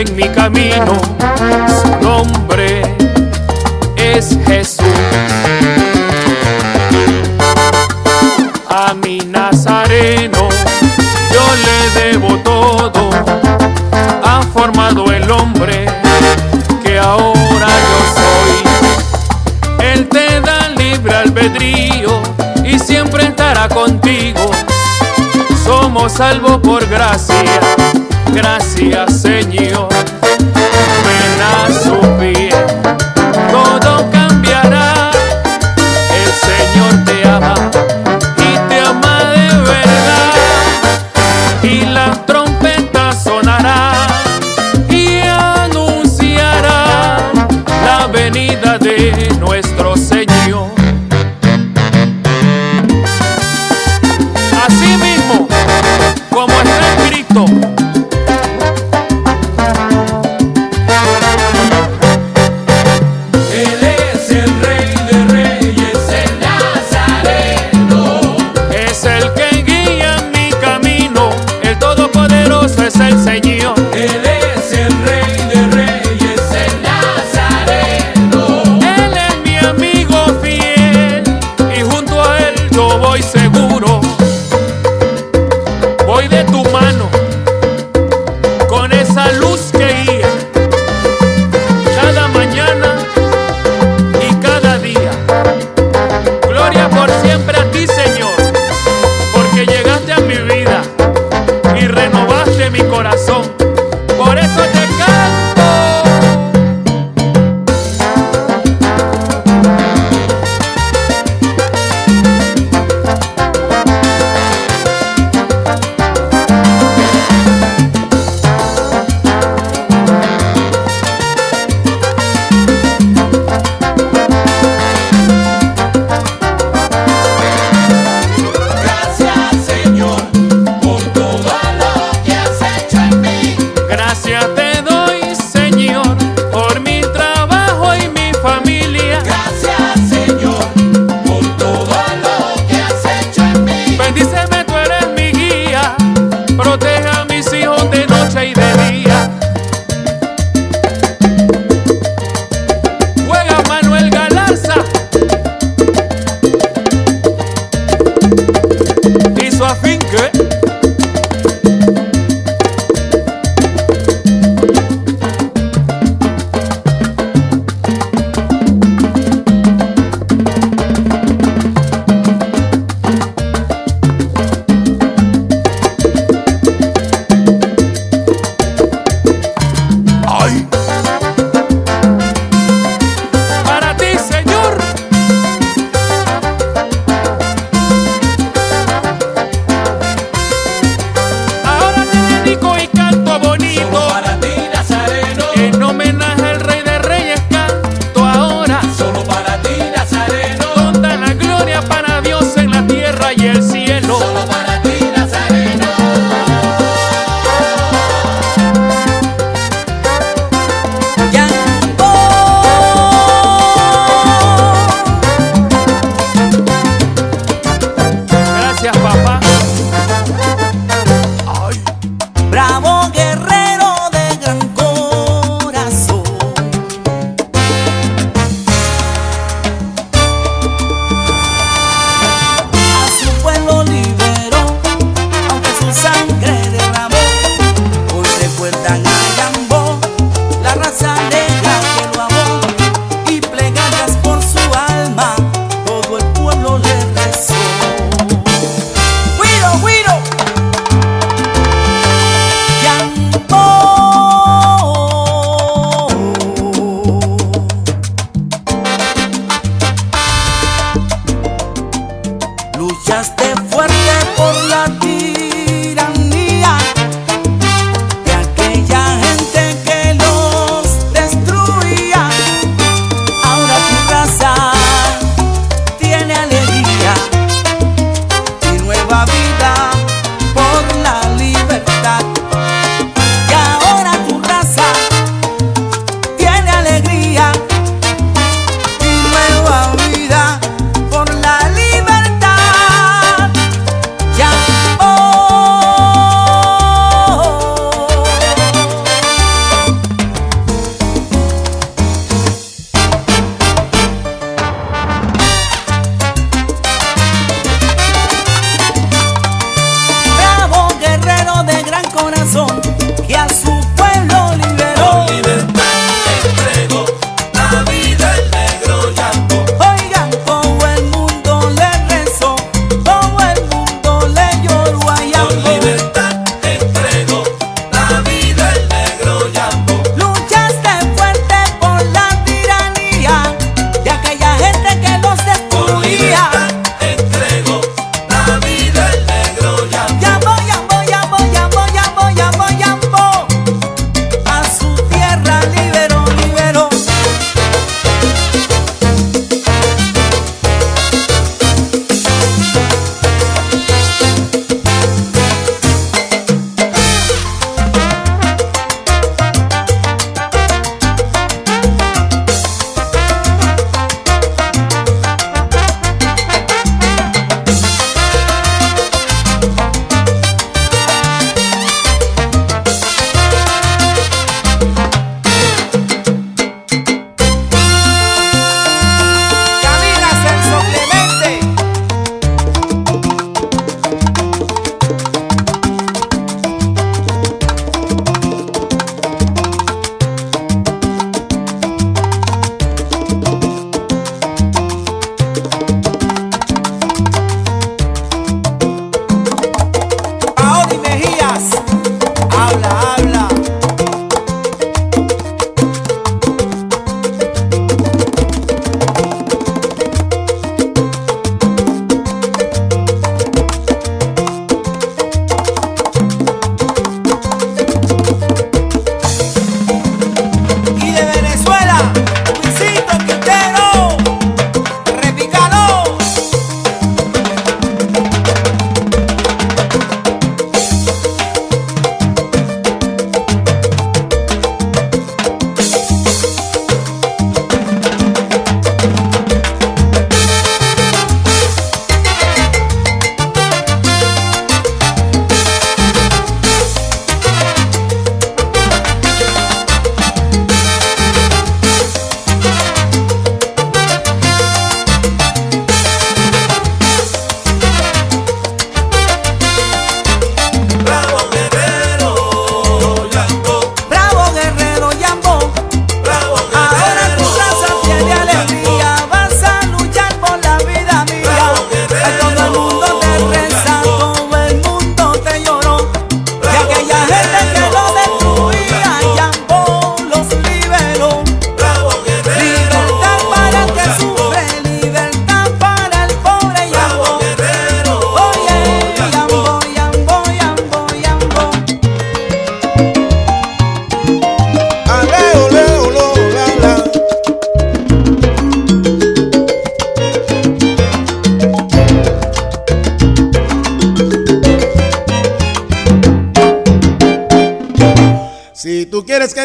en mi camino. Su nombre es Jesús. A mi Nazareno yo le debo todo. Ha formado el hombre que ahora yo soy. Él te da libre albedrío y siempre estará contigo. Somos salvos por gracia. Gracias, Señor.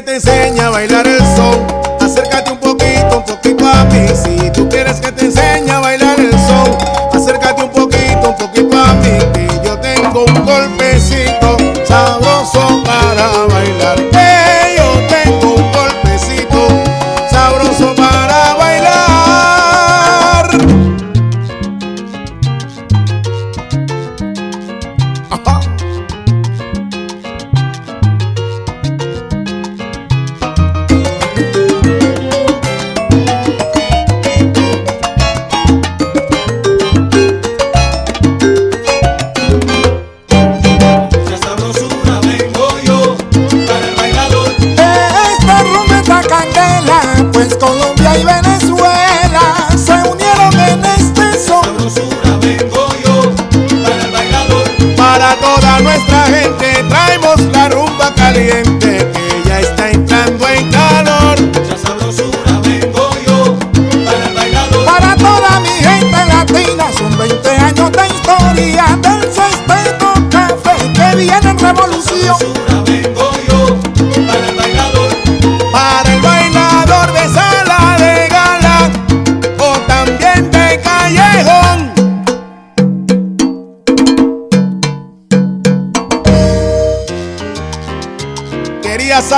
Te enseñe a bailar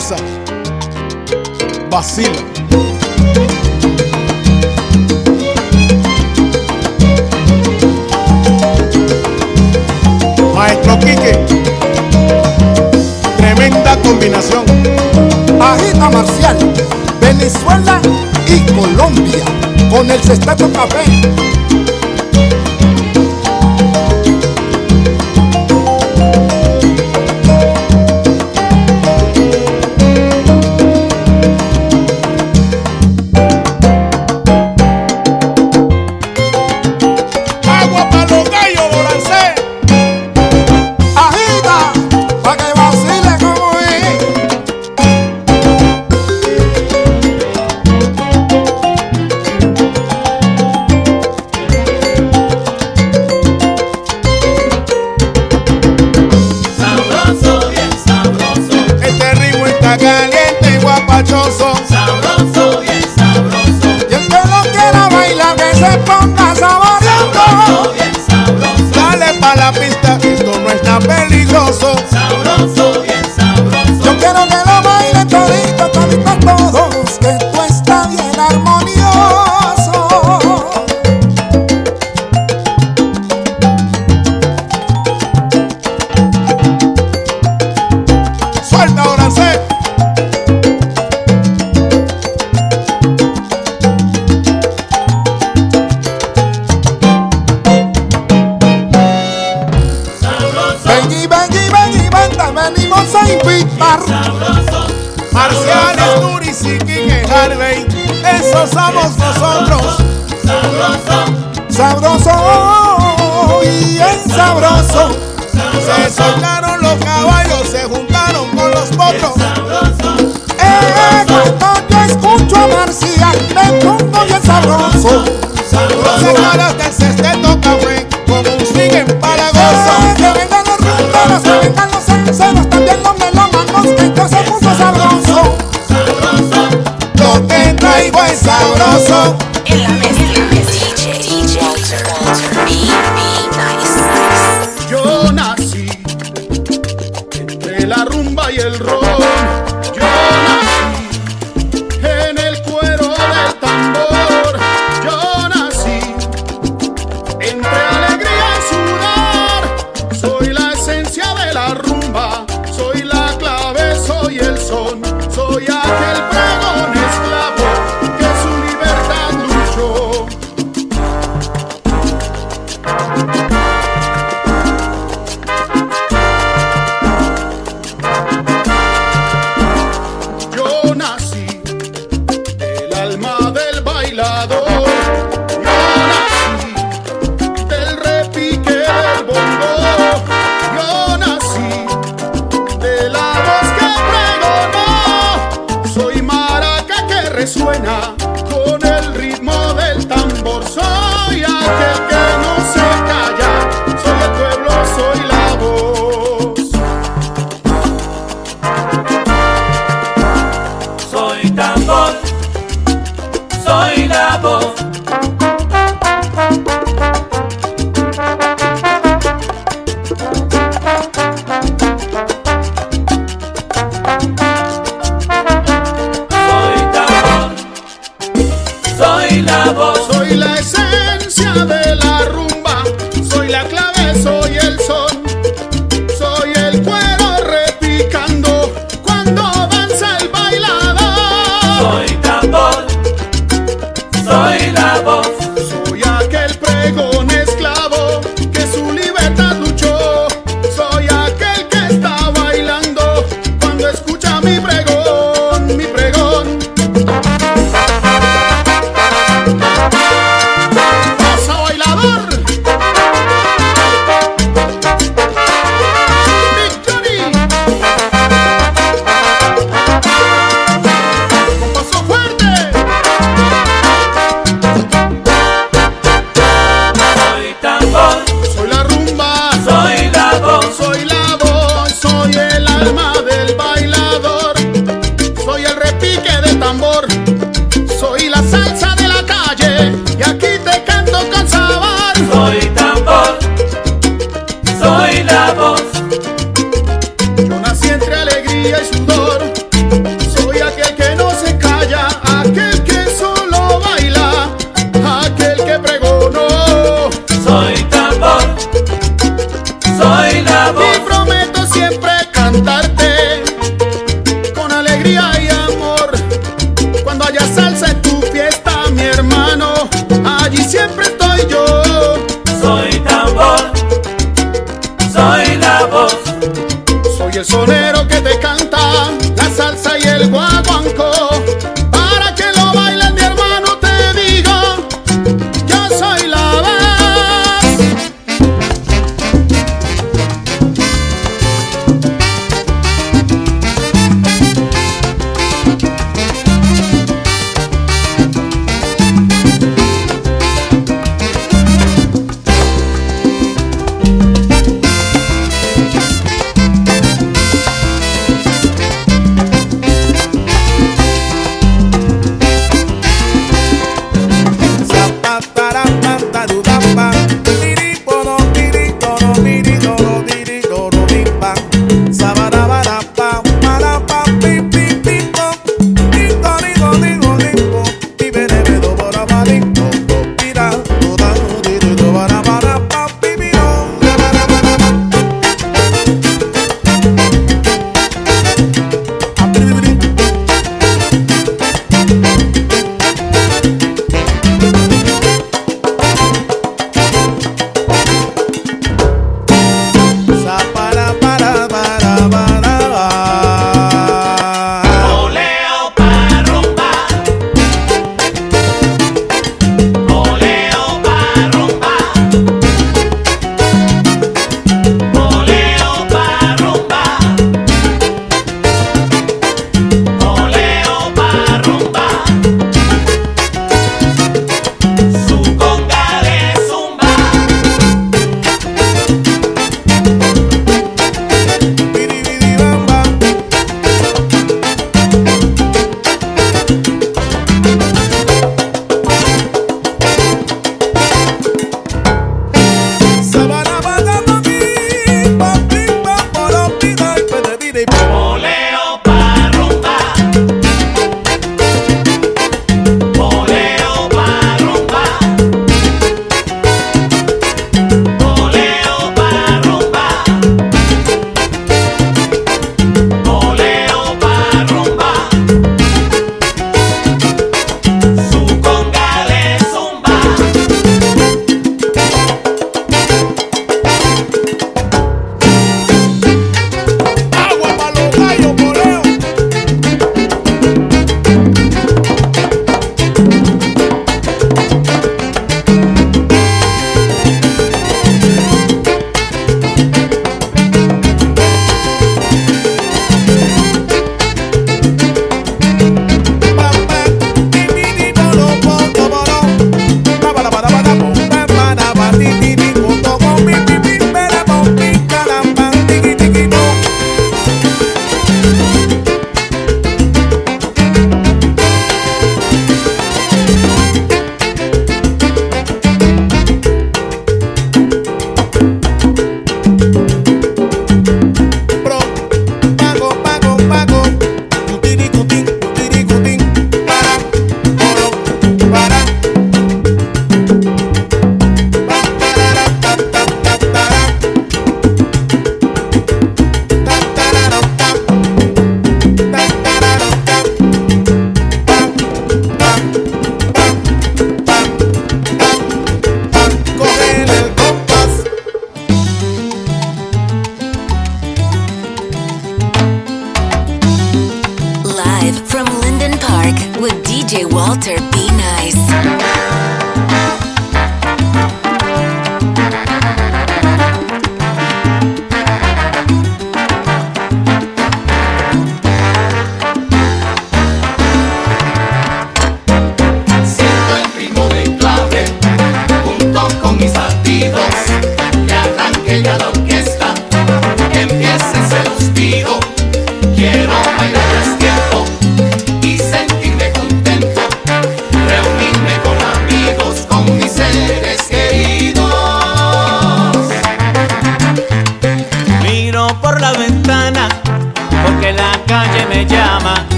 salsa. Vacila. Maestro Quique. Tremenda combinación. Agita Marcial, Venezuela y Colombia con el sexteto café. Guapachoso. Sabroso, bien sabroso. Y el que no quiera bailar, que se ponga Sabroso, saboreando. bien sabroso. Dale pa' la pista, esto no es tan peligroso. Sabroso, sabroso. Venimos a invitar. Marciales, Turis y Quique Harvey. Esos somos nosotros. Sabroso, Sabroso y es sabroso. Se soltaron los caballos, se juntaron con los potros. sabroso. Eh, cuando yo escucho a Marcial, me pongo bien sabroso. Los señores del sexteto café, como un swing empalagoso. Eh, sabroso. En la mesa, en la mesa. DJ, DJ, Walter, Walter, B, B, nice. Yo nací entre la rumba y el rock. la rueda.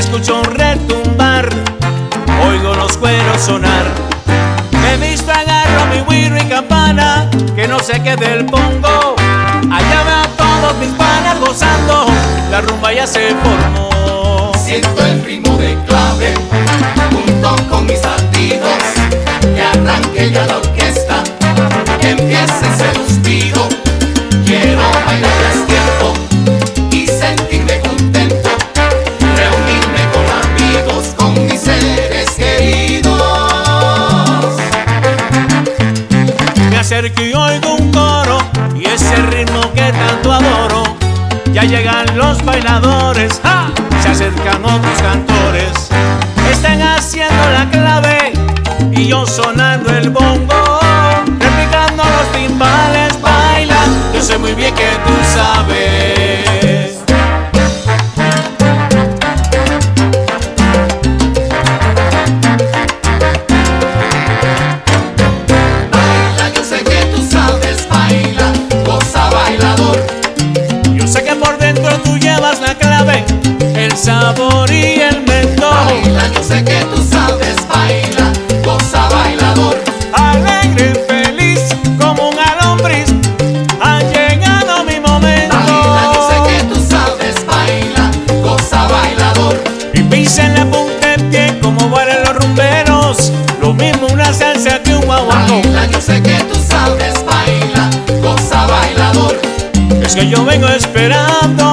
escucho un retumbar, oigo los cueros sonar. Me visto, agarro mi wirro y campana, que no se quede el pongo. Allá va todos mis panas gozando, la rumba ya se formó. Siento el ritmo yo sonando el bongo, replicando los timbales bailan. Yo sé muy bien que tú que yo vengo esperando.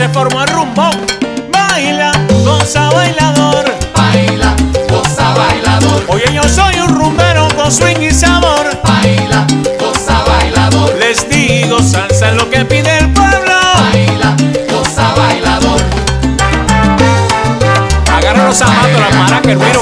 se formó el rumbo. Baila, goza bailador. Baila, goza bailador. Oye, yo soy un rumbero con swing y sabor. Baila, goza bailador. Les digo, salsa es lo que pide el pueblo. Baila, goza bailador. Agarra los zapatos, la maraca, el güero.